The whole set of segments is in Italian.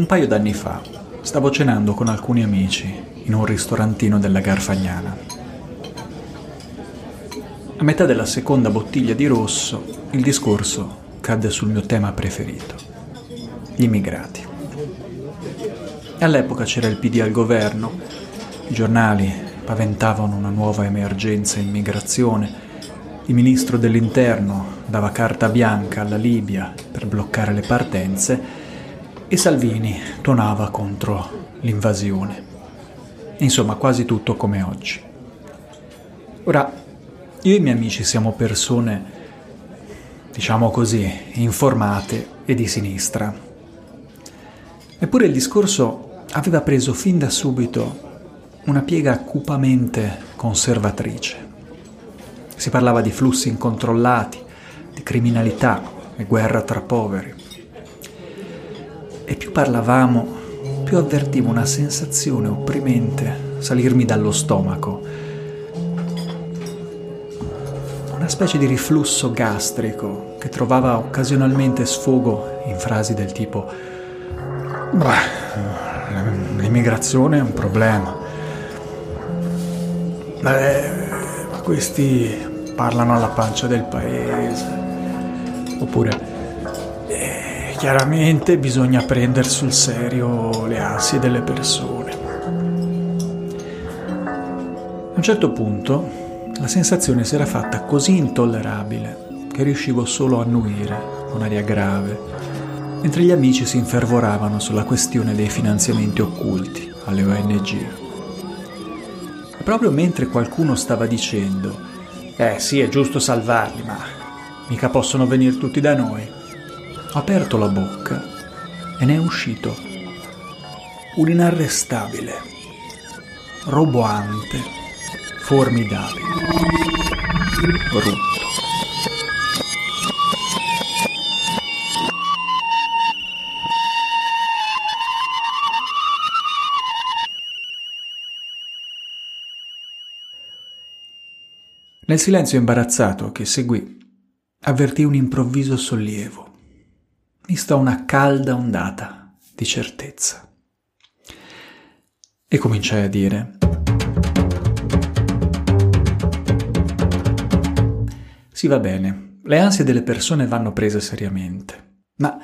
Un paio d'anni fa stavo cenando con alcuni amici in un ristorantino della Garfagnana. A metà della seconda bottiglia di rosso il discorso cadde sul mio tema preferito, gli immigrati. All'epoca c'era il PD al governo, i giornali paventavano una nuova emergenza immigrazione, il ministro dell'interno dava carta bianca alla Libia per bloccare le partenze e Salvini tuonava contro l'invasione. Insomma, quasi tutto come oggi. Ora, io e i miei amici siamo persone, diciamo così, informate e di sinistra. Eppure il discorso aveva preso fin da subito una piega cupamente conservatrice. Si parlava di flussi incontrollati, di criminalità e guerra tra poveri. E più parlavamo, più avvertivo una sensazione opprimente salirmi dallo stomaco. Una specie di riflusso gastrico che trovava occasionalmente sfogo in frasi del tipo Beh, l'immigrazione è un problema. Beh, questi parlano alla pancia del paese. Oppure Chiaramente bisogna prendere sul serio le ansie delle persone. A un certo punto la sensazione si era fatta così intollerabile che riuscivo solo a annuire con aria grave, mentre gli amici si infervoravano sulla questione dei finanziamenti occulti alle ONG. Proprio mentre qualcuno stava dicendo, eh sì, è giusto salvarli, ma mica possono venire tutti da noi, ho aperto la bocca e ne è uscito un inarrestabile, roboante, formidabile, rutto. Nel silenzio imbarazzato che seguì, avvertì un improvviso sollievo misto a una calda ondata di certezza. E cominciai a dire, sì va bene, le ansie delle persone vanno prese seriamente, ma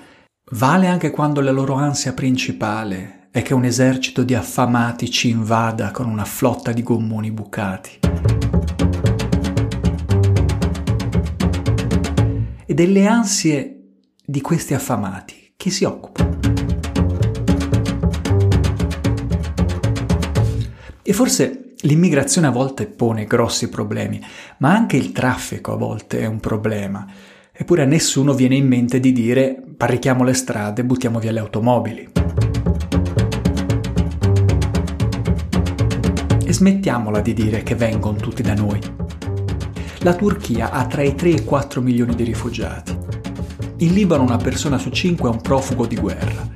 vale anche quando la loro ansia principale è che un esercito di affamati ci invada con una flotta di gommoni bucati. E delle ansie di questi affamati? Chi si occupa? E forse l'immigrazione a volte pone grossi problemi, ma anche il traffico a volte è un problema. Eppure a nessuno viene in mente di dire barrichiamo le strade, buttiamo via le automobili. E smettiamola di dire che vengono tutti da noi. La Turchia ha tra i 3 e i 4 milioni di rifugiati. In Libano una persona su cinque è un profugo di guerra.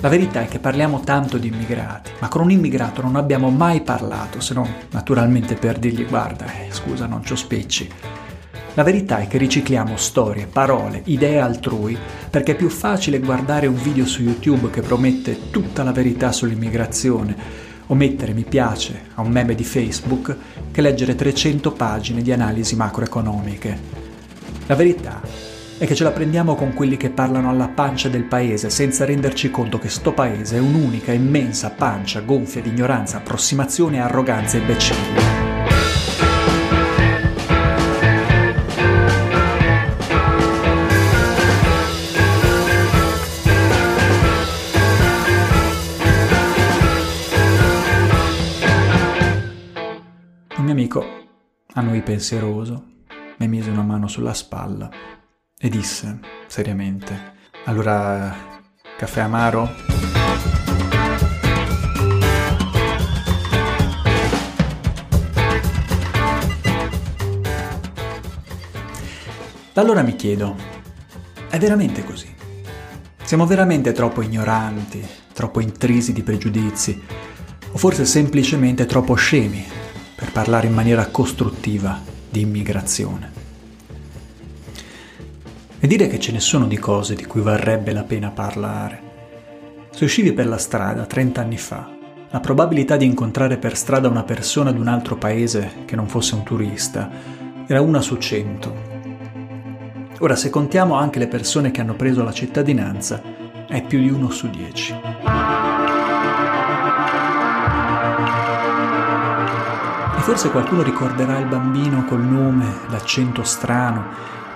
La verità è che parliamo tanto di immigrati, ma con un immigrato non abbiamo mai parlato, se non naturalmente per dirgli guarda, eh, scusa, non ci spicci. La verità è che ricicliamo storie, parole, idee altrui, perché è più facile guardare un video su YouTube che promette tutta la verità sull'immigrazione o mettere mi piace a un meme di Facebook che leggere 300 pagine di analisi macroeconomiche. La verità è che ce la prendiamo con quelli che parlano alla pancia del paese senza renderci conto che sto paese è un'unica immensa pancia gonfia di ignoranza, approssimazione e arroganza imbecille. annui pensieroso, mi mise una mano sulla spalla e disse seriamente, allora caffè amaro? Da allora mi chiedo, è veramente così? Siamo veramente troppo ignoranti, troppo intrisi di pregiudizi, o forse semplicemente troppo scemi per parlare in maniera costruttiva di immigrazione. E dire che ce ne sono di cose di cui varrebbe la pena parlare. Se uscivi per la strada 30 anni fa, la probabilità di incontrare per strada una persona di un altro paese che non fosse un turista era una su 100. Ora, se contiamo anche le persone che hanno preso la cittadinanza, è più di uno su 10. Forse qualcuno ricorderà il bambino col nome, l'accento strano,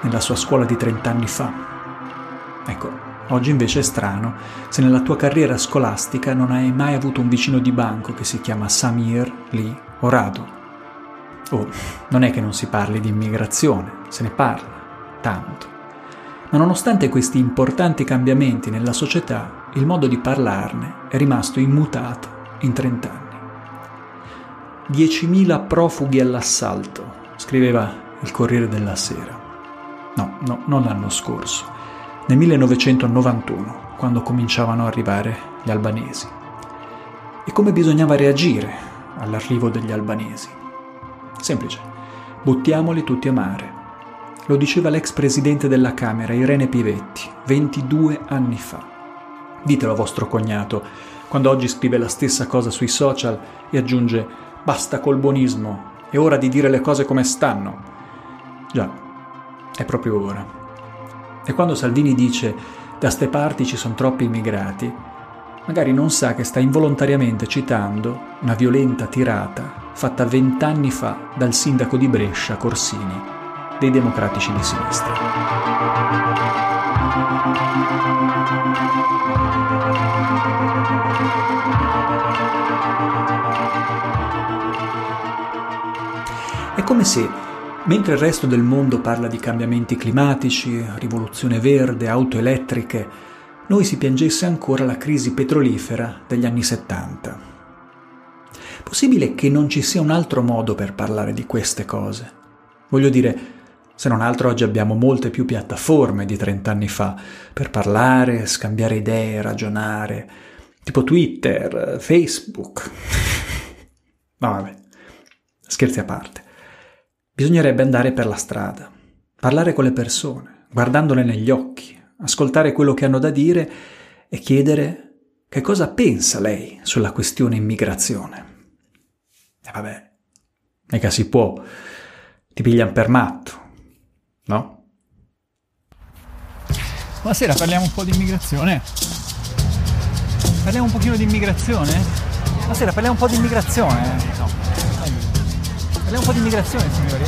nella sua scuola di 30 anni fa. Ecco, Oggi invece è strano se nella tua carriera scolastica non hai mai avuto un vicino di banco che si chiama Samir, Lee o Radu. Oh, non è che non si parli di immigrazione, se ne parla, tanto. Ma nonostante questi importanti cambiamenti nella società, il modo di parlarne è rimasto immutato in 30 anni. 10.000 profughi all'assalto, scriveva il Corriere della Sera. No, no, non l'anno scorso nel 1991, quando cominciavano a arrivare gli albanesi. E come bisognava reagire all'arrivo degli albanesi? Semplice, buttiamoli tutti a mare. Lo diceva l'ex presidente della Camera, Irene Pivetti, 22 anni fa. Ditelo a vostro cognato, quando oggi scrive la stessa cosa sui social e aggiunge basta col buonismo, è ora di dire le cose come stanno. Già, è proprio ora. E quando Salvini dice da ste parti ci sono troppi immigrati, magari non sa che sta involontariamente citando una violenta tirata fatta vent'anni fa dal sindaco di Brescia, Corsini, dei democratici di sinistra. Come se Mentre il resto del mondo parla di cambiamenti climatici, rivoluzione verde, auto elettriche, noi si piangesse ancora la crisi petrolifera degli anni 70. Possibile che non ci sia un altro modo per parlare di queste cose? Voglio dire, se non altro oggi abbiamo molte più piattaforme di 30 anni fa per parlare, scambiare idee, ragionare, tipo Twitter, Facebook. Ma vabbè, scherzi a parte. Bisognerebbe andare per la strada, parlare con le persone, guardandole negli occhi, ascoltare quello che hanno da dire e chiedere che cosa pensa lei sulla questione immigrazione. E vabbè, mica si può, ti pigliano per matto, no? Buonasera, parliamo un po' di immigrazione. Parliamo un pochino di immigrazione? Buonasera, parliamo un po' di immigrazione. No. Parliamo un po' di immigrazione, signori.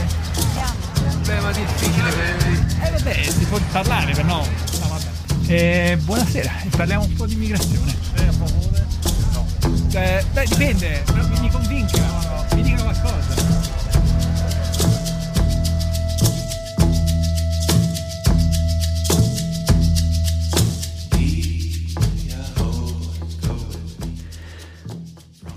Problema difficile per... Eh vabbè, si può parlare, però no. no vabbè. Eh, buonasera, parliamo un po' di immigrazione. Eh, a favore? No. Eh, beh, dipende, mi convinca, mi dica qualcosa.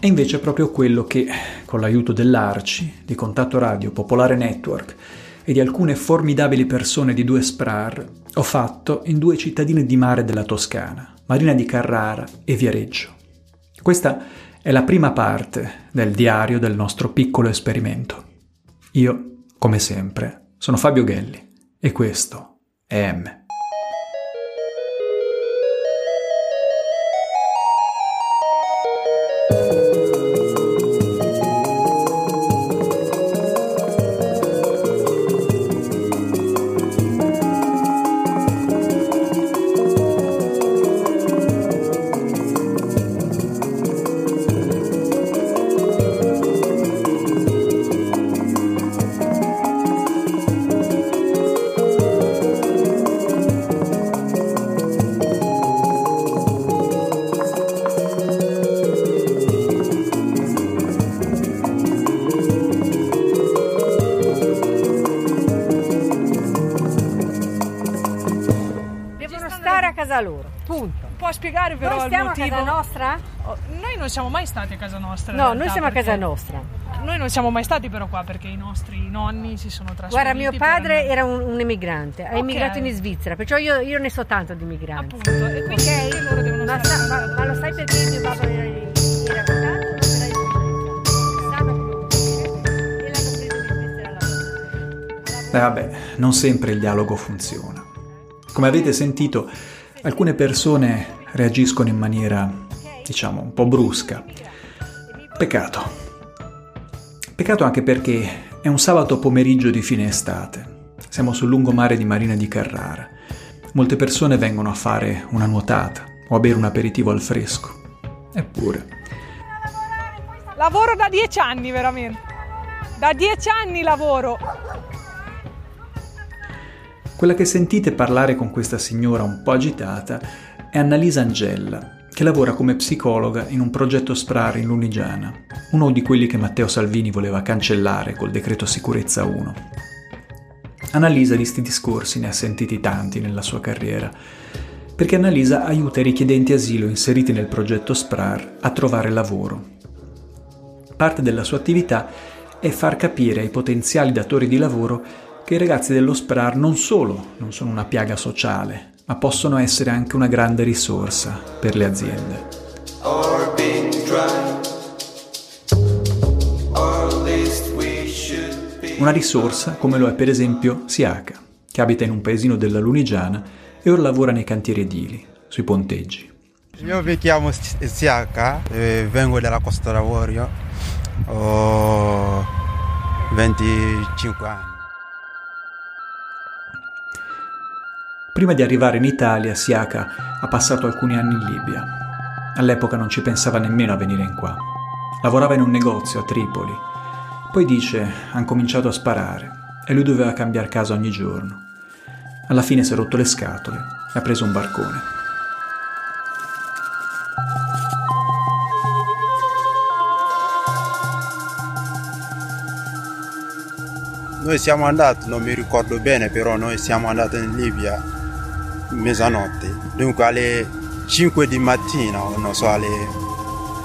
E invece è proprio quello che, con l'aiuto dell'Arci, di Contatto Radio, Popolare Network e di alcune formidabili persone di due SPRAR, ho fatto in due cittadine di mare della Toscana, Marina di Carrara e Viareggio. Questa è la prima parte del diario del nostro piccolo esperimento. Io, come sempre, sono Fabio Ghelli e questo è M. spiegare però noi stiamo il motivo? a casa nostra? Oh, noi non siamo mai stati a casa nostra. No, noi siamo a casa nostra. Noi non siamo mai stati però qua perché i nostri nonni si sono trasferiti. Guarda, mio padre per... era un, un emigrante, okay. è immigrato in Svizzera, perciò io, io, ne so tanto di migranti. Appunto, e quindi okay? loro devono ma, sa, ma, ma, lo sai perché mio papà era, tanto? Eh vabbè, non sempre il dialogo funziona. Come avete sentito, alcune persone reagiscono in maniera, diciamo, un po' brusca. Peccato. Peccato anche perché è un sabato pomeriggio di fine estate. Siamo sul lungomare di Marina di Carrara. Molte persone vengono a fare una nuotata o a bere un aperitivo al fresco. Eppure. Lavoro da dieci anni veramente. Da dieci anni lavoro. Quella che sentite parlare con questa signora un po' agitata è Annalisa Angella, che lavora come psicologa in un progetto SPRAR in Lunigiana, uno di quelli che Matteo Salvini voleva cancellare col decreto sicurezza 1. Annalisa di sti discorsi ne ha sentiti tanti nella sua carriera, perché Annalisa aiuta i richiedenti asilo inseriti nel progetto SPRAR a trovare lavoro. Parte della sua attività è far capire ai potenziali datori di lavoro che i ragazzi dello SPRAR non solo non sono una piaga sociale, ma possono essere anche una grande risorsa per le aziende. Una risorsa come lo è per esempio Siaka, che abita in un paesino della Lunigiana e ora lavora nei cantieri edili, sui ponteggi. Io mi chiamo Siaka, vengo dalla Costa d'Avorio, ho 25 anni. Prima di arrivare in Italia, Siaka ha passato alcuni anni in Libia. All'epoca non ci pensava nemmeno a venire in qua. Lavorava in un negozio a Tripoli. Poi dice, hanno cominciato a sparare e lui doveva cambiare casa ogni giorno. Alla fine si è rotto le scatole e ha preso un barcone. Noi siamo andati, non mi ricordo bene, però noi siamo andati in Libia mezzanotte, dunque alle 5 di mattina, non so, alle,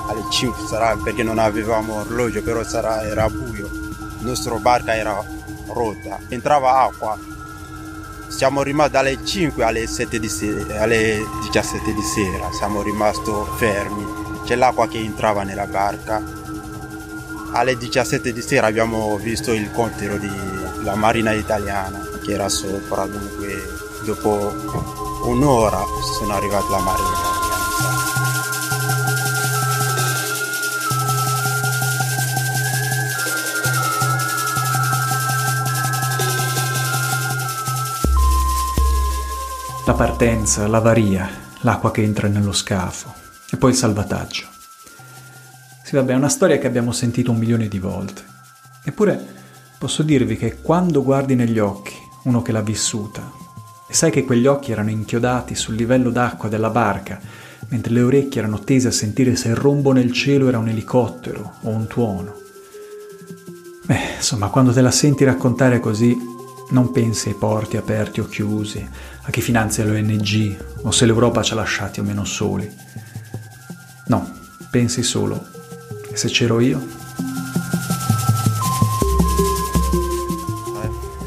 alle 5 sarà perché non avevamo orologio, però sarà, era buio, la nostra barca era rotta, entrava acqua, siamo rimasti dalle 5 alle, 7 di sera, alle 17 di sera, siamo rimasti fermi, c'è l'acqua che entrava nella barca. Alle 17 di sera abbiamo visto il contero della Marina Italiana che era sopra, dunque dopo un'ora sono arrivati la marina. La partenza, l'avaria, l'acqua che entra nello scafo e poi il salvataggio. Sì, vabbè, è una storia che abbiamo sentito un milione di volte. Eppure posso dirvi che quando guardi negli occhi uno che l'ha vissuta, e sai che quegli occhi erano inchiodati sul livello d'acqua della barca, mentre le orecchie erano tese a sentire se il rombo nel cielo era un elicottero o un tuono. Beh, insomma, quando te la senti raccontare così, non pensi ai porti aperti o chiusi, a chi finanzia l'ONG o se l'Europa ci ha lasciati o meno soli. No, pensi solo, e se c'ero io?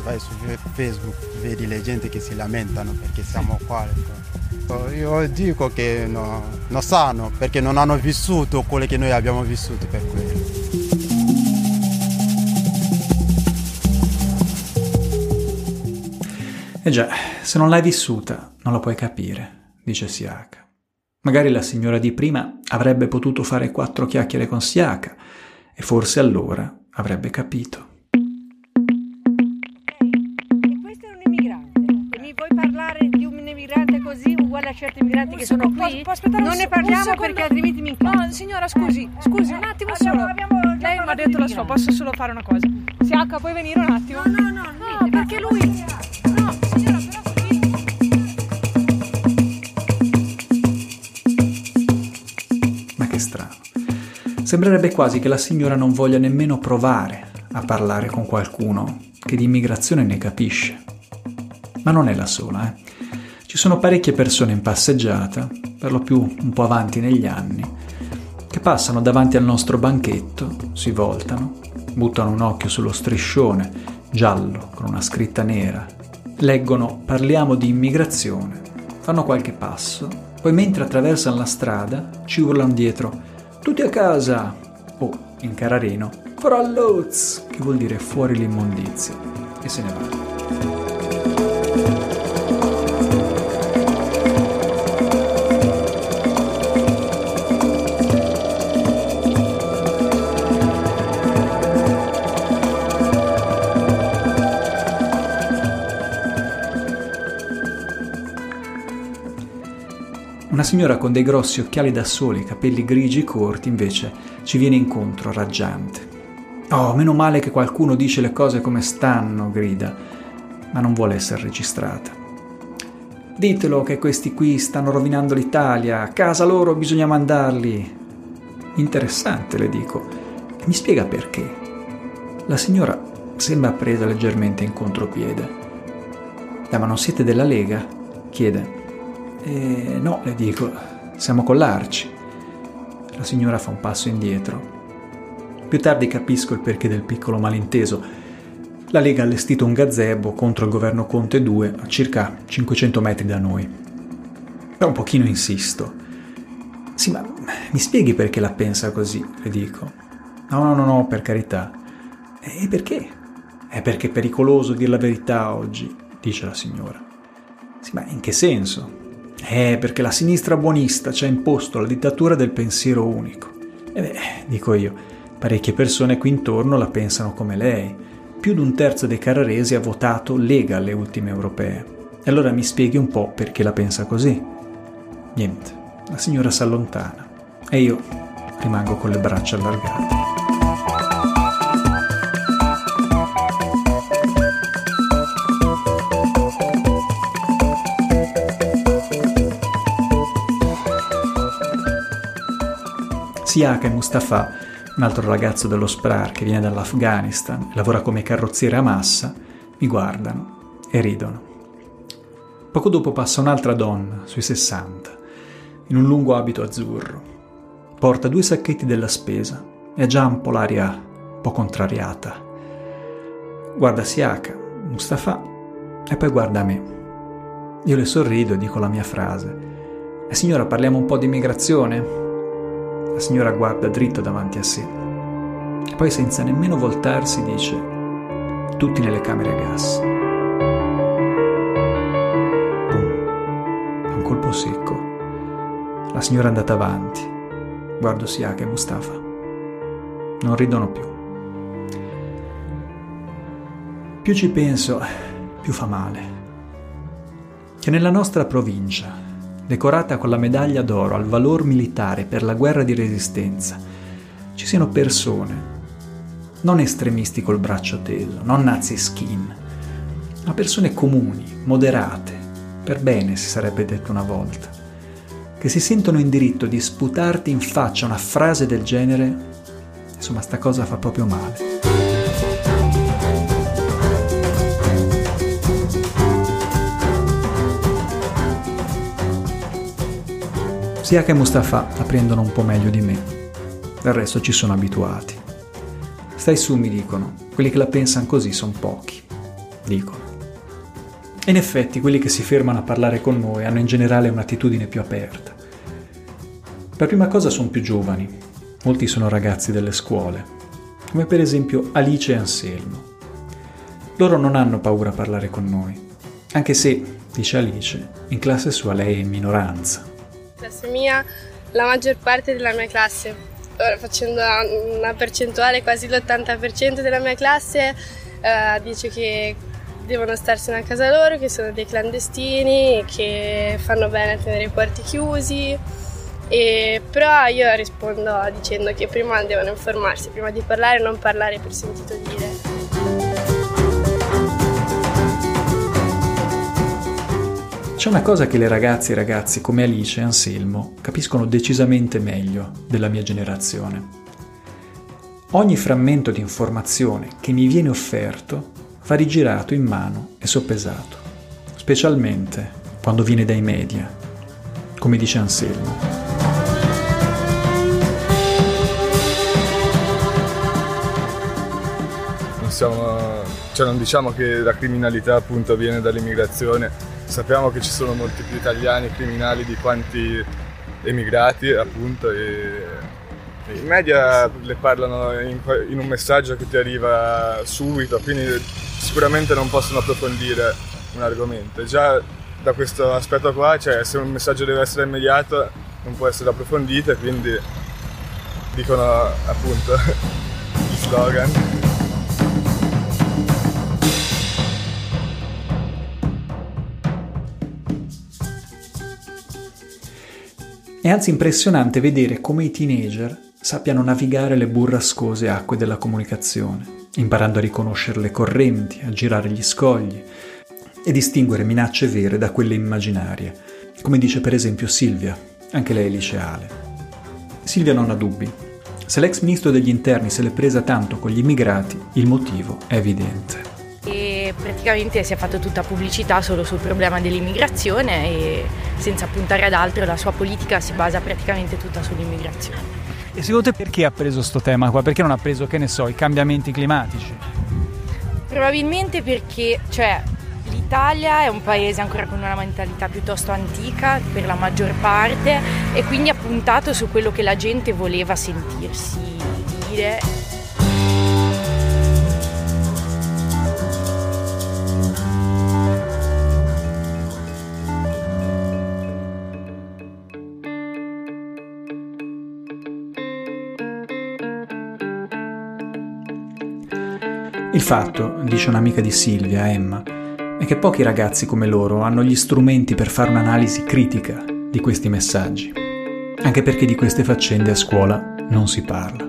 Vai su Facebook vedi le gente che si lamentano perché siamo qua. Ecco. Io dico che no, non sanno perché non hanno vissuto quello che noi abbiamo vissuto per quello. Eh già, se non l'hai vissuta non la puoi capire, dice Siaka. Magari la signora di prima avrebbe potuto fare quattro chiacchiere con Siaka e forse allora avrebbe capito. Uguale a certi migranti che sono qui? Può, può non ne parliamo perché altrimenti mi incazzo. No, signora, scusi, scusi un attimo solo. Abbiamo, Lei mi ha detto la sua, posso solo fare una cosa. Siacca, puoi venire un attimo? No, no, no, no, perché lui... No, signora, però Ma che strano. Sembrerebbe quasi che la signora non voglia nemmeno provare a parlare con qualcuno che di immigrazione ne capisce. Ma non è la sola, eh. Ci sono parecchie persone in passeggiata, per lo più un po' avanti negli anni, che passano davanti al nostro banchetto, si voltano, buttano un occhio sullo striscione giallo con una scritta nera, leggono Parliamo di immigrazione, fanno qualche passo, poi mentre attraversano la strada ci urlano dietro Tutti a casa! o in carareno Fralluz, che vuol dire fuori l'immondizia, e se ne vanno. Una signora con dei grossi occhiali da sole e capelli grigi corti invece ci viene incontro raggiante. Oh, meno male che qualcuno dice le cose come stanno, grida, ma non vuole essere registrata. Ditelo che questi qui stanno rovinando l'Italia, a casa loro bisogna mandarli. Interessante, le dico. Mi spiega perché. La signora sembra presa leggermente in contropiede. Ma non siete della Lega? chiede. Eh, no, le dico, siamo con l'Arci. La signora fa un passo indietro. Più tardi capisco il perché del piccolo malinteso. La Lega ha allestito un gazebo contro il governo Conte 2 a circa 500 metri da noi. Però un pochino insisto. Sì, ma mi spieghi perché la pensa così, le dico. No, no, no, no, per carità. E perché? È perché è pericoloso dire la verità oggi, dice la signora. Sì, ma in che senso? Eh, perché la sinistra buonista ci ha imposto la dittatura del pensiero unico. E beh, dico io, parecchie persone qui intorno la pensano come lei. Più di un terzo dei carraresi ha votato Lega alle ultime europee. E allora mi spieghi un po' perché la pensa così. Niente, la signora si allontana e io rimango con le braccia allargate. Siaka e Mustafa, un altro ragazzo dello SPRAR che viene dall'Afghanistan e lavora come carrozziere a massa, mi guardano e ridono. Poco dopo passa un'altra donna, sui 60, in un lungo abito azzurro. Porta due sacchetti della spesa e ha già un po' l'aria un po' contrariata. Guarda Siaka, Mustafa e poi guarda me. Io le sorrido e dico la mia frase. E signora, parliamo un po' di immigrazione? La signora guarda dritto davanti a sé. Poi senza nemmeno voltarsi dice tutti nelle camere a gas. Boom. Un colpo secco. La signora è andata avanti. Guardo Siaka e Mustafa. Non ridono più. Più ci penso, più fa male. Che nella nostra provincia, decorata con la medaglia d'oro al valor militare per la guerra di resistenza, ci siano persone, non estremisti col braccio teso, non nazi skin, ma persone comuni, moderate, per bene si sarebbe detto una volta, che si sentono in diritto di sputarti in faccia una frase del genere, insomma sta cosa fa proprio male. Sia che Mustafa la prendono un po' meglio di me. Del resto ci sono abituati. Stai su, mi dicono. Quelli che la pensano così sono pochi. Dicono. E in effetti quelli che si fermano a parlare con noi hanno in generale un'attitudine più aperta. Per prima cosa sono più giovani. Molti sono ragazzi delle scuole, come per esempio Alice e Anselmo. Loro non hanno paura a parlare con noi, anche se, dice Alice, in classe sua lei è in minoranza classe mia, la maggior parte della mia classe, ora facendo una percentuale, quasi l'80% della mia classe eh, dice che devono starsene a casa loro, che sono dei clandestini, che fanno bene a tenere i quarti chiusi. E, però io rispondo dicendo che prima devono informarsi, prima di parlare non parlare per sentito dire. C'è una cosa che le ragazze e ragazzi come Alice e Anselmo capiscono decisamente meglio della mia generazione. Ogni frammento di informazione che mi viene offerto va rigirato in mano e soppesato, specialmente quando viene dai media, come dice Anselmo. Siamo, cioè non diciamo che la criminalità appunto viene dall'immigrazione, sappiamo che ci sono molti più italiani criminali di quanti emigrati appunto e i media le parlano in, in, un messaggio che ti arriva subito quindi sicuramente non possono approfondire un argomento. Già da questo aspetto qua cioè se un messaggio deve essere immediato non può essere approfondito e quindi dicono appunto gli slogan È anzi impressionante vedere come i teenager sappiano navigare le burrascose acque della comunicazione, imparando a riconoscere le correnti, a girare gli scogli e distinguere minacce vere da quelle immaginarie, come dice per esempio Silvia, anche lei liceale. Silvia non ha dubbi. Se l'ex ministro degli interni se l'è presa tanto con gli immigrati, il motivo è evidente. E praticamente si è fatto tutta pubblicità solo sul problema dell'immigrazione e senza puntare ad altro la sua politica si basa praticamente tutta sull'immigrazione. E secondo te perché ha preso questo tema qua? Perché non ha preso, che ne so, i cambiamenti climatici? Probabilmente perché, cioè, l'Italia è un paese ancora con una mentalità piuttosto antica per la maggior parte e quindi ha puntato su quello che la gente voleva sentirsi dire. Il fatto, dice un'amica di Silvia, Emma, è che pochi ragazzi come loro hanno gli strumenti per fare un'analisi critica di questi messaggi, anche perché di queste faccende a scuola non si parla.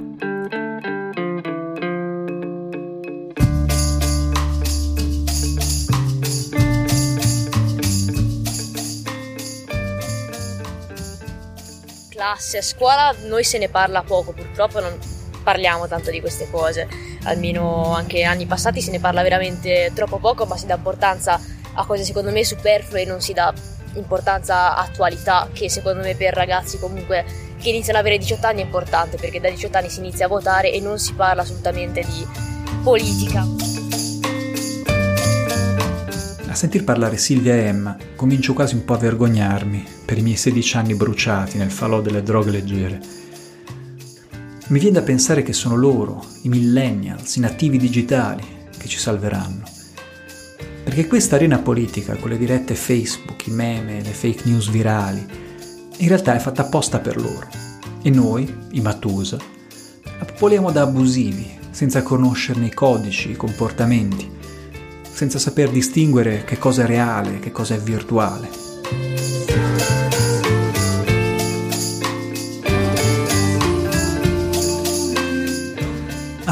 Classe, a scuola noi se ne parla poco, purtroppo non parliamo tanto di queste cose, almeno anche anni passati se ne parla veramente troppo poco, ma si dà importanza a cose secondo me superflue e non si dà importanza a attualità che secondo me per ragazzi comunque che iniziano ad avere 18 anni è importante perché da 18 anni si inizia a votare e non si parla assolutamente di politica. A sentir parlare Silvia e Emma comincio quasi un po' a vergognarmi per i miei 16 anni bruciati nel falò delle droghe leggere. Mi viene da pensare che sono loro, i millennials, i nativi digitali, che ci salveranno. Perché questa arena politica, con le dirette Facebook, i meme, le fake news virali, in realtà è fatta apposta per loro. E noi, i Matusa, la popoliamo da abusivi, senza conoscerne i codici, i comportamenti, senza saper distinguere che cosa è reale che cosa è virtuale.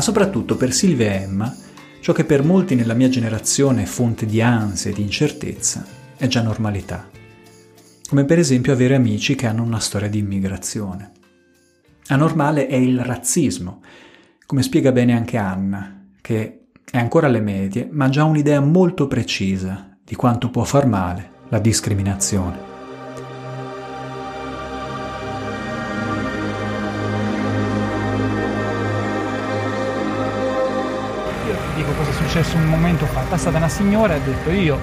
Ma soprattutto per Silvia e Emma, ciò che per molti nella mia generazione è fonte di ansia e di incertezza è già normalità. Come per esempio avere amici che hanno una storia di immigrazione. Anormale è il razzismo, come spiega bene anche Anna, che è ancora alle medie, ma ha già un'idea molto precisa di quanto può far male la discriminazione. Cosa è successo un momento fa. È passata una signora e ha detto io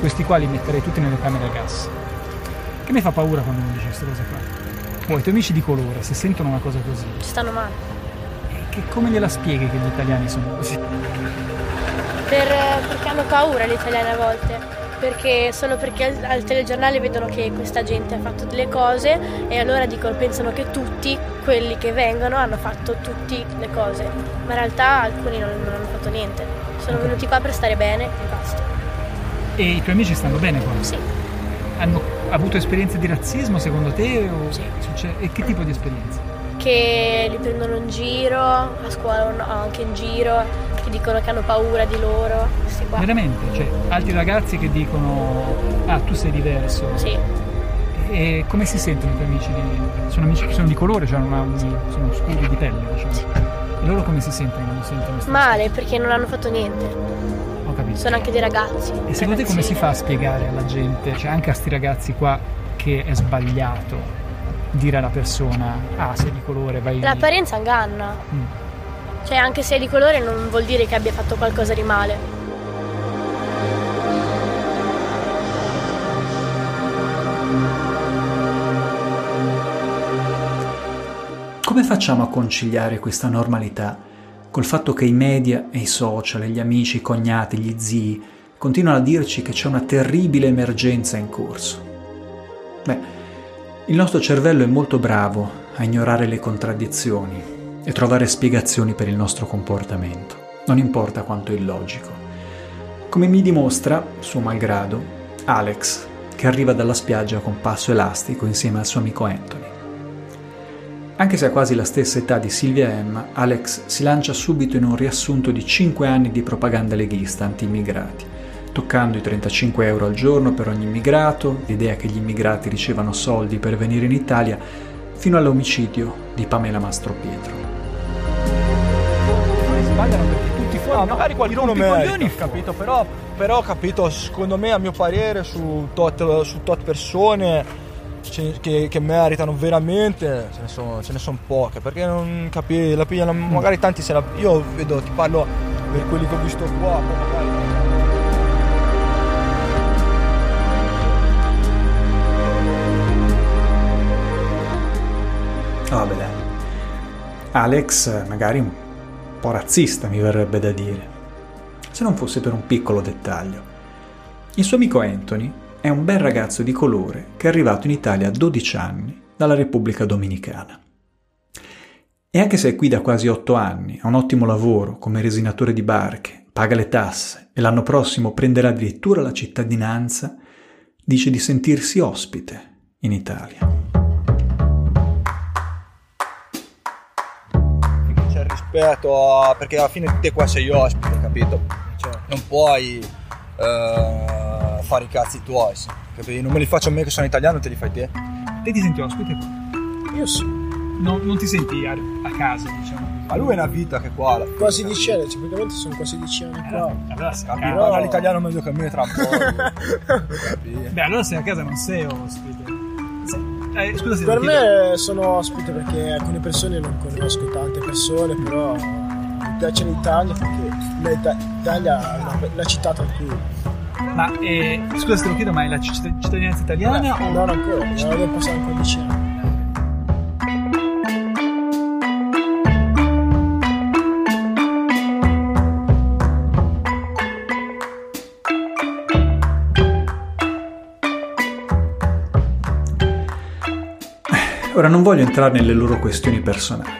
questi qua li metterei tutti nelle camere a gas. Che mi fa paura quando mi dice queste cose qua. Poi i tuoi amici di colore, se sentono una cosa così, Stanno male. che come gliela spieghi che gli italiani sono così? Per- perché hanno paura gli italiani a volte. Perché solo perché al, al telegiornale vedono che questa gente ha fatto delle cose e allora dicono, pensano che tutti quelli che vengono hanno fatto tutte le cose. Ma in realtà alcuni non, non hanno fatto niente. Sono venuti qua per stare bene e basta. E i tuoi amici stanno bene qua? Sì. Hanno avuto esperienze di razzismo secondo te? O succe- E che tipo di esperienze? Che li prendono in giro, a scuola no, anche in giro, che dicono che hanno paura di loro. Veramente? Cioè, altri ragazzi che dicono ah tu sei diverso. Sì. E come si sentono i tuoi amici? Di... Sono amici sono di colore, cioè una, sono scuri di pelle, diciamo. E loro come si sentono quando sentono queste Male perché non hanno fatto niente. Ho capito. Sono anche dei ragazzi. E secondo te come si fa a spiegare alla gente, cioè anche a sti ragazzi qua, che è sbagliato dire alla persona ah sei di colore, vai... L'apparenza inganna. Mm. Cioè, anche se è di colore non vuol dire che abbia fatto qualcosa di male. Come facciamo a conciliare questa normalità col fatto che i media e i social, gli amici, i cognati, gli zii continuano a dirci che c'è una terribile emergenza in corso? Beh, il nostro cervello è molto bravo a ignorare le contraddizioni e trovare spiegazioni per il nostro comportamento, non importa quanto illogico. Come mi dimostra, suo malgrado, Alex, che arriva dalla spiaggia con passo elastico insieme al suo amico Anthony. Anche se ha quasi la stessa età di Silvia Emma, Alex si lancia subito in un riassunto di 5 anni di propaganda leghista anti-immigrati, toccando i 35 euro al giorno per ogni immigrato, l'idea che gli immigrati ricevano soldi per venire in Italia, fino all'omicidio di Pamela Mastropietro. Sbagliano perché tutti fuori, Ah, no? magari qualcuno I merita, rompicoglioni capito? Però, però, capito, secondo me, a mio parere, su tot, su tot persone che, che meritano veramente, ce ne, sono, sono poche, perché non capi, la pigliano, magari tanti se la... Io vedo, ti parlo per quelli che ho visto qua, magari... Ah, vabbè dai. Alex magari un po' razzista mi verrebbe da dire, se non fosse per un piccolo dettaglio. Il suo amico Anthony è un bel ragazzo di colore che è arrivato in Italia a 12 anni dalla Repubblica Dominicana. E anche se è qui da quasi 8 anni, ha un ottimo lavoro come resinatore di barche, paga le tasse e l'anno prossimo prenderà addirittura la cittadinanza, dice di sentirsi ospite in Italia. c'è il rispetto perché alla fine te qua sei ospite, capito? Cioè, non puoi eh, fare i cazzi tuoi, capito? Non me li faccio a me che sono italiano, te li fai te. Te ti senti ospite qua? Io sì. Non, non ti senti a, a casa, diciamo. Ma lui è una vita che qua fine, Quasi? 10 anni, tipicamente sono quasi 10 anni qua. Allora sei a Capito? casa. Parla l'italiano meglio che me tra un po'. Beh, allora sei a casa non sei ospite. Eh, scusa se Per ti chiedo- me sono ospite perché alcune persone non conosco tante persone, però mi piace l'Italia perché l'Italia è una, una città tranquilla. Ma eh, scusa se te lo chiedo, ma è la citt- cittadinanza italiana o Non ancora, non devo passare ancora 10 anni. Ora non voglio entrare nelle loro questioni personali,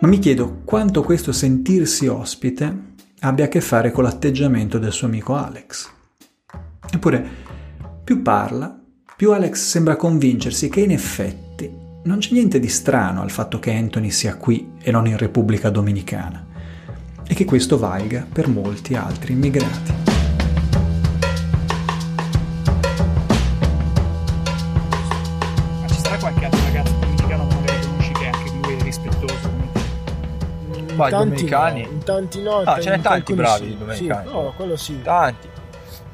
ma mi chiedo quanto questo sentirsi ospite abbia a che fare con l'atteggiamento del suo amico Alex. Eppure, più parla, più Alex sembra convincersi che in effetti non c'è niente di strano al fatto che Anthony sia qui e non in Repubblica Dominicana, e che questo valga per molti altri immigrati. I tanti domenicani? no, in tanti no. Ah, ce n'è tanti bravi sì. domenicani. Sì, no, quello sì. Tanti.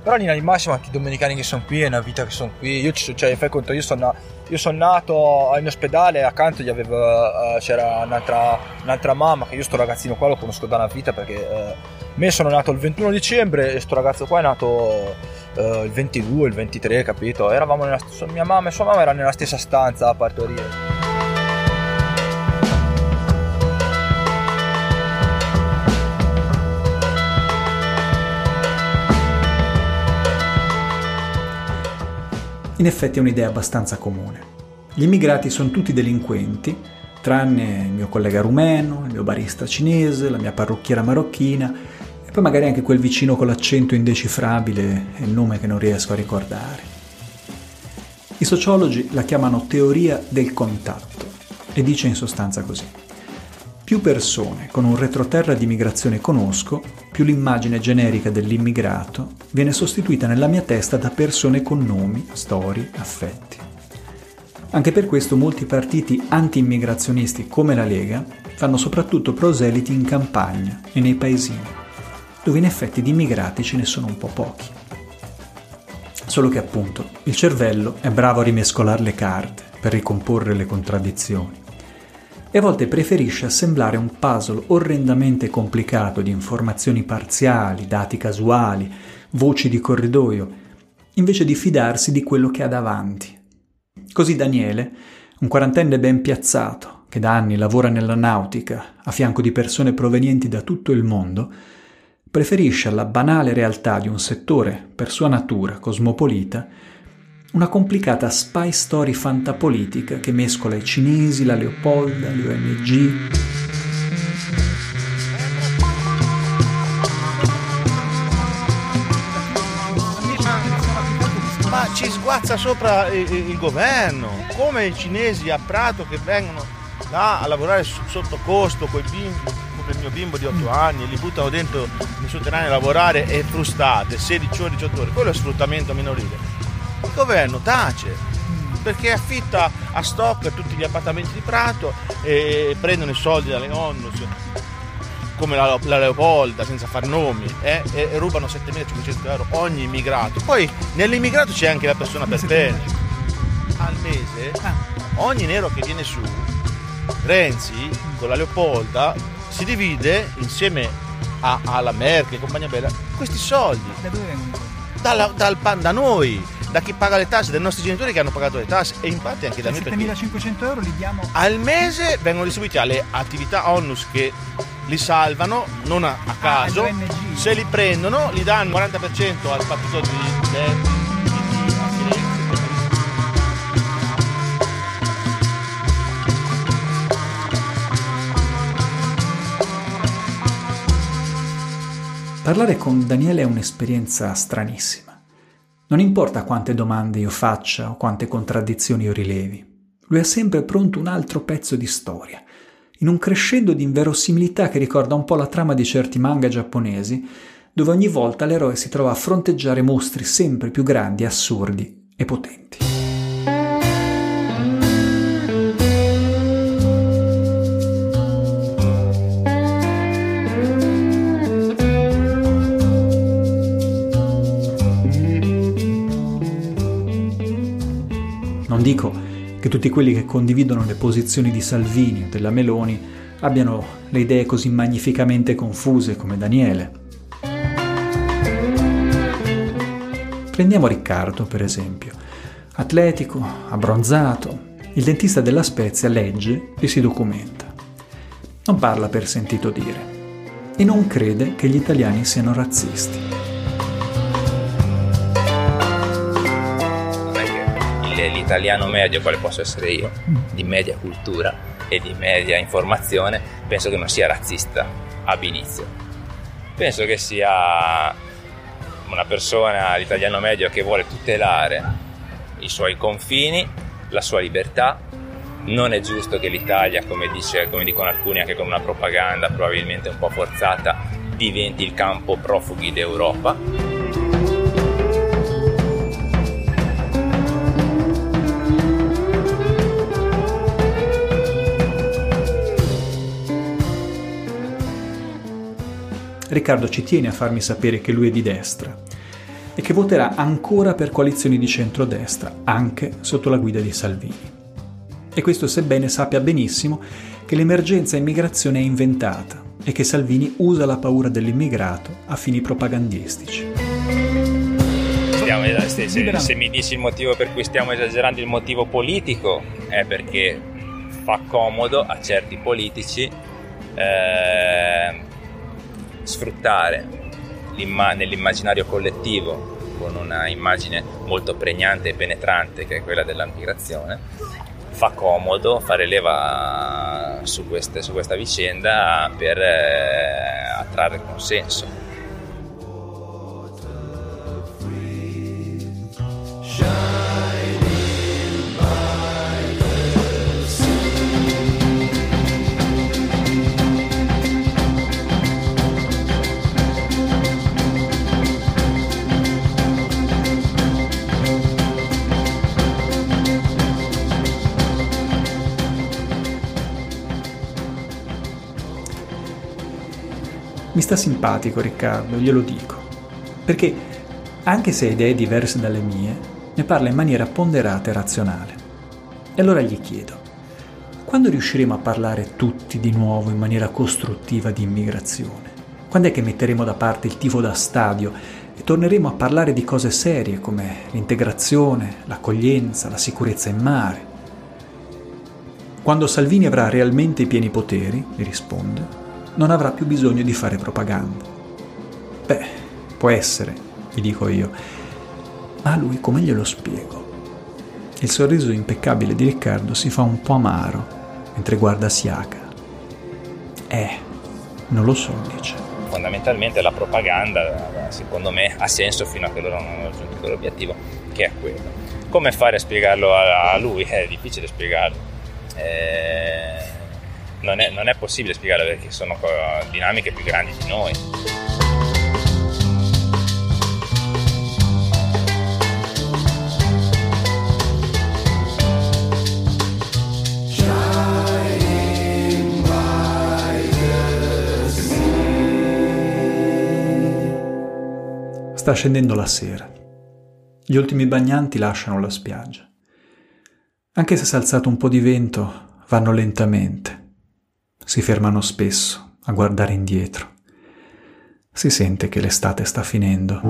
Però in linea di massima anche i domenicani che sono qui è una vita che sono qui. Io ci cioè, fai conto, io sono, io sono nato in ospedale accanto gli avevo, eh, c'era un'altra, un'altra mamma che io sto ragazzino qua lo conosco da una vita perché eh, me sono nato il 21 dicembre e sto ragazzo qua è nato eh, il 22, il 23, capito? Eravamo nella, mia mamma e sua mamma erano nella stessa stanza a partorire. In effetti è un'idea abbastanza comune. Gli immigrati sono tutti delinquenti, tranne il mio collega rumeno, il mio barista cinese, la mia parrucchiera marocchina e poi magari anche quel vicino con l'accento indecifrabile e il nome che non riesco a ricordare. I sociologi la chiamano teoria del contatto e dice in sostanza così. Più persone con un retroterra di migrazione conosco, più l'immagine generica dell'immigrato viene sostituita nella mia testa da persone con nomi, storie, affetti. Anche per questo molti partiti anti-immigrazionisti come la Lega fanno soprattutto proseliti in campagna e nei paesini, dove in effetti di immigrati ce ne sono un po' pochi. Solo che appunto il cervello è bravo a rimescolare le carte per ricomporre le contraddizioni e a volte preferisce assemblare un puzzle orrendamente complicato di informazioni parziali, dati casuali, voci di corridoio, invece di fidarsi di quello che ha davanti. Così Daniele, un quarantenne ben piazzato, che da anni lavora nella nautica, a fianco di persone provenienti da tutto il mondo, preferisce alla banale realtà di un settore, per sua natura, cosmopolita, una complicata spy story fantapolitica che mescola i cinesi, la Leopolda, le ONG. Ma ci sguazza sopra il, il governo, come i cinesi a Prato che vengono là a lavorare sotto costo con il mio bimbo di 8 anni, li buttano dentro nel sotterraneo a lavorare e frustate 16 ore, 18 ore, quello è sfruttamento minorile. Il governo tace perché affitta a stock tutti gli appartamenti di Prato e prendono i soldi dalle onlus come la, la Leopolda senza far nomi eh, e, e, rubano 7.500 euro ogni immigrato. Poi nell'immigrato c'è anche la persona per bene. al mese ogni nero che viene su Renzi con la Leopolda si divide insieme a, alla Merkel e compagnia bella questi soldi da dove vengono? Dalla, dal, da noi da chi paga le tasse, dai nostri genitori che hanno pagato le tasse e in parte anche da noi. 7.500 euro li diamo al mese vengono distribuiti alle attività onus che li salvano non a, a caso. Ah, Se li prendono, li danno il 40% al partito di, di Parlare con Daniele è un'esperienza stranissima. Non importa quante domande io faccia o quante contraddizioni io rilevi, lui ha sempre pronto un altro pezzo di storia, in un crescendo di inverosimilità che ricorda un po' la trama di certi manga giapponesi, dove ogni volta l'eroe si trova a fronteggiare mostri sempre più grandi, assurdi e potenti. Non dico che tutti quelli che condividono le posizioni di Salvini o della Meloni abbiano le idee così magnificamente confuse come Daniele. Prendiamo Riccardo, per esempio. Atletico, abbronzato, il dentista della Spezia legge e si documenta. Non parla per sentito dire e non crede che gli italiani siano razzisti. L'italiano medio, quale posso essere io, di media cultura e di media informazione, penso che non sia razzista ab inizio. Penso che sia una persona, l'italiano medio, che vuole tutelare i suoi confini, la sua libertà. Non è giusto che l'Italia, come, dice, come dicono alcuni anche con una propaganda probabilmente un po' forzata, diventi il campo profughi d'Europa Riccardo ci tiene a farmi sapere che lui è di destra e che voterà ancora per coalizioni di centrodestra, anche sotto la guida di Salvini. E questo sebbene sappia benissimo che l'emergenza immigrazione è inventata e che Salvini usa la paura dell'immigrato a fini propagandistici. Se, se, se mi dici il motivo per cui stiamo esagerando il motivo politico è perché fa comodo a certi politici eh, sfruttare nell'immaginario collettivo con una immagine molto pregnante e penetrante che è quella della migrazione, fa comodo fare leva su, queste, su questa vicenda per eh, attrarre consenso. Mi sta simpatico Riccardo, glielo dico, perché anche se ha idee diverse dalle mie, ne parla in maniera ponderata e razionale. E allora gli chiedo, quando riusciremo a parlare tutti di nuovo in maniera costruttiva di immigrazione? Quando è che metteremo da parte il tifo da stadio e torneremo a parlare di cose serie come l'integrazione, l'accoglienza, la sicurezza in mare? Quando Salvini avrà realmente i pieni poteri, mi risponde, non avrà più bisogno di fare propaganda. Beh, può essere, gli dico io, ma a lui come glielo spiego? Il sorriso impeccabile di Riccardo si fa un po' amaro mentre guarda Siaka. Eh, non lo so, dice. Fondamentalmente la propaganda, secondo me, ha senso fino a che loro non hanno raggiunto l'obiettivo, che è quello. Come fare a spiegarlo a lui? È difficile spiegarlo. Eh non è, non è possibile spiegarlo perché sono dinamiche più grandi di noi. Sta scendendo la sera. Gli ultimi bagnanti lasciano la spiaggia. Anche se si è alzato un po' di vento, vanno lentamente. Si fermano spesso a guardare indietro. Si sente che l'estate sta finendo.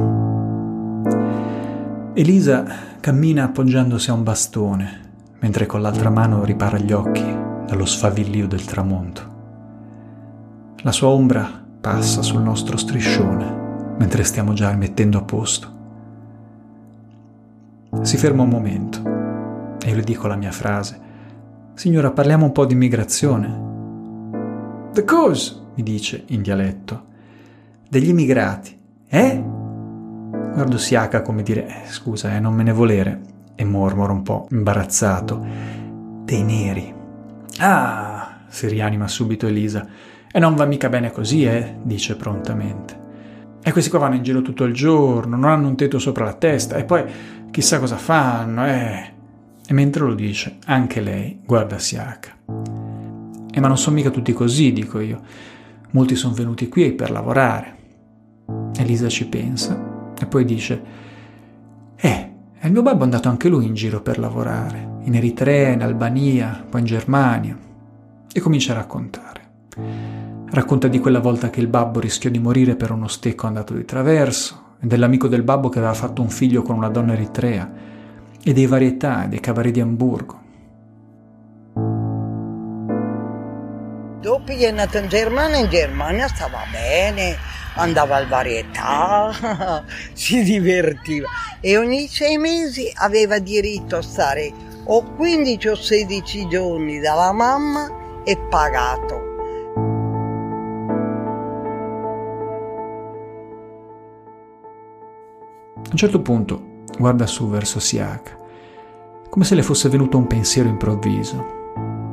Elisa cammina appoggiandosi a un bastone, mentre con l'altra mano ripara gli occhi dallo sfavillio del tramonto. La sua ombra passa sul nostro striscione mentre stiamo già mettendo a posto. Si ferma un momento e io le dico la mia frase. Signora, parliamo un po' di immigrazione. The cause, mi dice in dialetto. Degli immigrati. Eh? Guardo Siaka come dire, eh, scusa, eh, non me ne volere. E mormoro un po' imbarazzato. Dei neri. Ah, si rianima subito Elisa. E non va mica bene così, eh? dice prontamente. E questi qua vanno in giro tutto il giorno, non hanno un tetto sopra la testa e poi chissà cosa fanno, eh. E mentre lo dice, anche lei guarda Siaka. E ma non sono mica tutti così, dico io. Molti sono venuti qui per lavorare. Elisa ci pensa e poi dice, eh, il mio babbo è andato anche lui in giro per lavorare, in Eritrea, in Albania, poi in Germania. E comincia a raccontare. Racconta di quella volta che il babbo rischiò di morire per uno stecco andato di traverso, e dell'amico del babbo che aveva fatto un figlio con una donna eritrea, e dei varietà dei cabaret di Amburgo. Dopo è nato in Germania, in Germania stava bene, andava al varietà, si divertiva e ogni sei mesi aveva diritto a stare o 15 o 16 giorni dalla mamma e pagato. A un certo punto guarda su verso Siak, come se le fosse venuto un pensiero improvviso.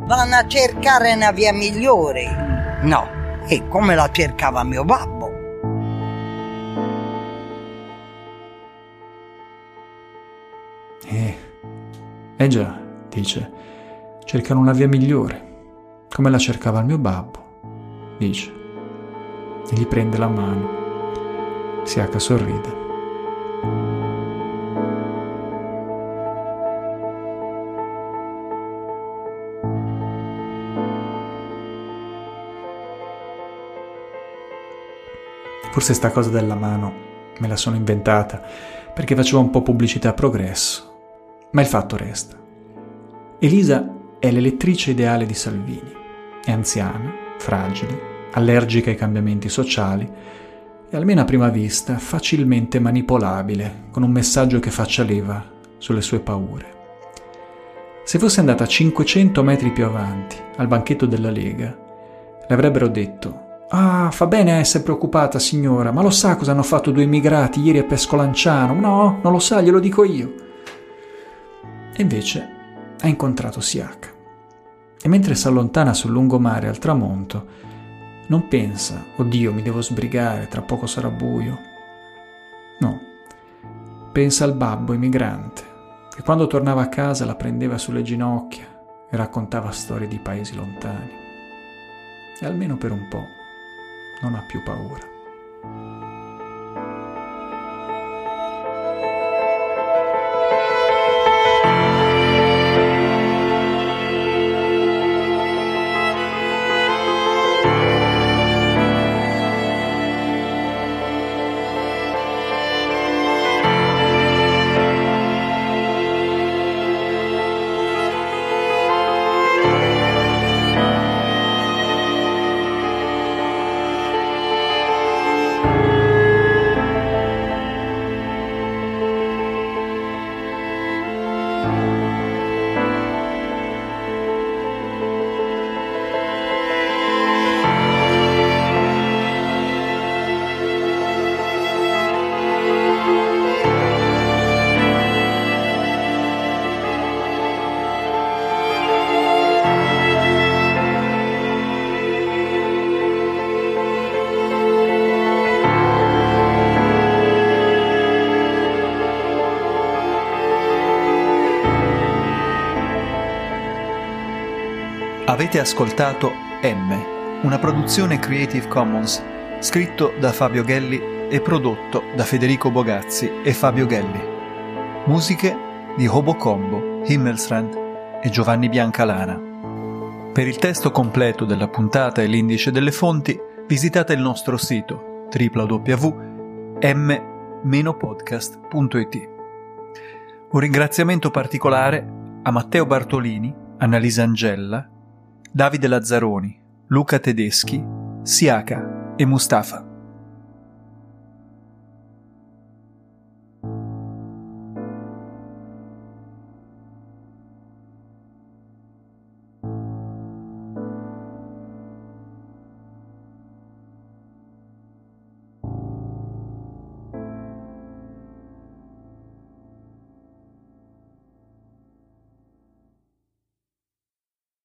Vanno a cercare una via migliore. No, e come la cercava mio babbo. Eh, eh già, dice, cercano una via migliore, come la cercava il mio babbo, dice, e gli prende la mano. Siaka sorride. Forse sta cosa della mano me la sono inventata perché facevo un po' pubblicità a progresso. Ma il fatto resta. Elisa è l'elettrice ideale di Salvini. È anziana, fragile, allergica ai cambiamenti sociali e almeno a prima vista facilmente manipolabile con un messaggio che faccia leva sulle sue paure. Se fosse andata 500 metri più avanti, al banchetto della Lega, le avrebbero detto Ah, fa bene a essere preoccupata, signora, ma lo sa cosa hanno fatto due immigrati ieri a Pescolanciano? No, non lo sa, glielo dico io. E invece ha incontrato Siak. E mentre si allontana sul lungomare al tramonto, non pensa, oddio, mi devo sbrigare, tra poco sarà buio. No, pensa al babbo immigrante, che quando tornava a casa la prendeva sulle ginocchia e raccontava storie di paesi lontani. E almeno per un po' non ha più paura. Avete ascoltato M, una produzione Creative Commons, scritto da Fabio Gelli e prodotto da Federico Bogazzi e Fabio Gelli. Musiche di Hobocombo, Himmelsrand e Giovanni Biancalana. Per il testo completo della puntata e l'indice delle fonti, visitate il nostro sito www.m-podcast.it. Un ringraziamento particolare a Matteo Bartolini, Annalisa Angella, Davide Lazzaroni, Luca Tedeschi, Siaka e Mustafa.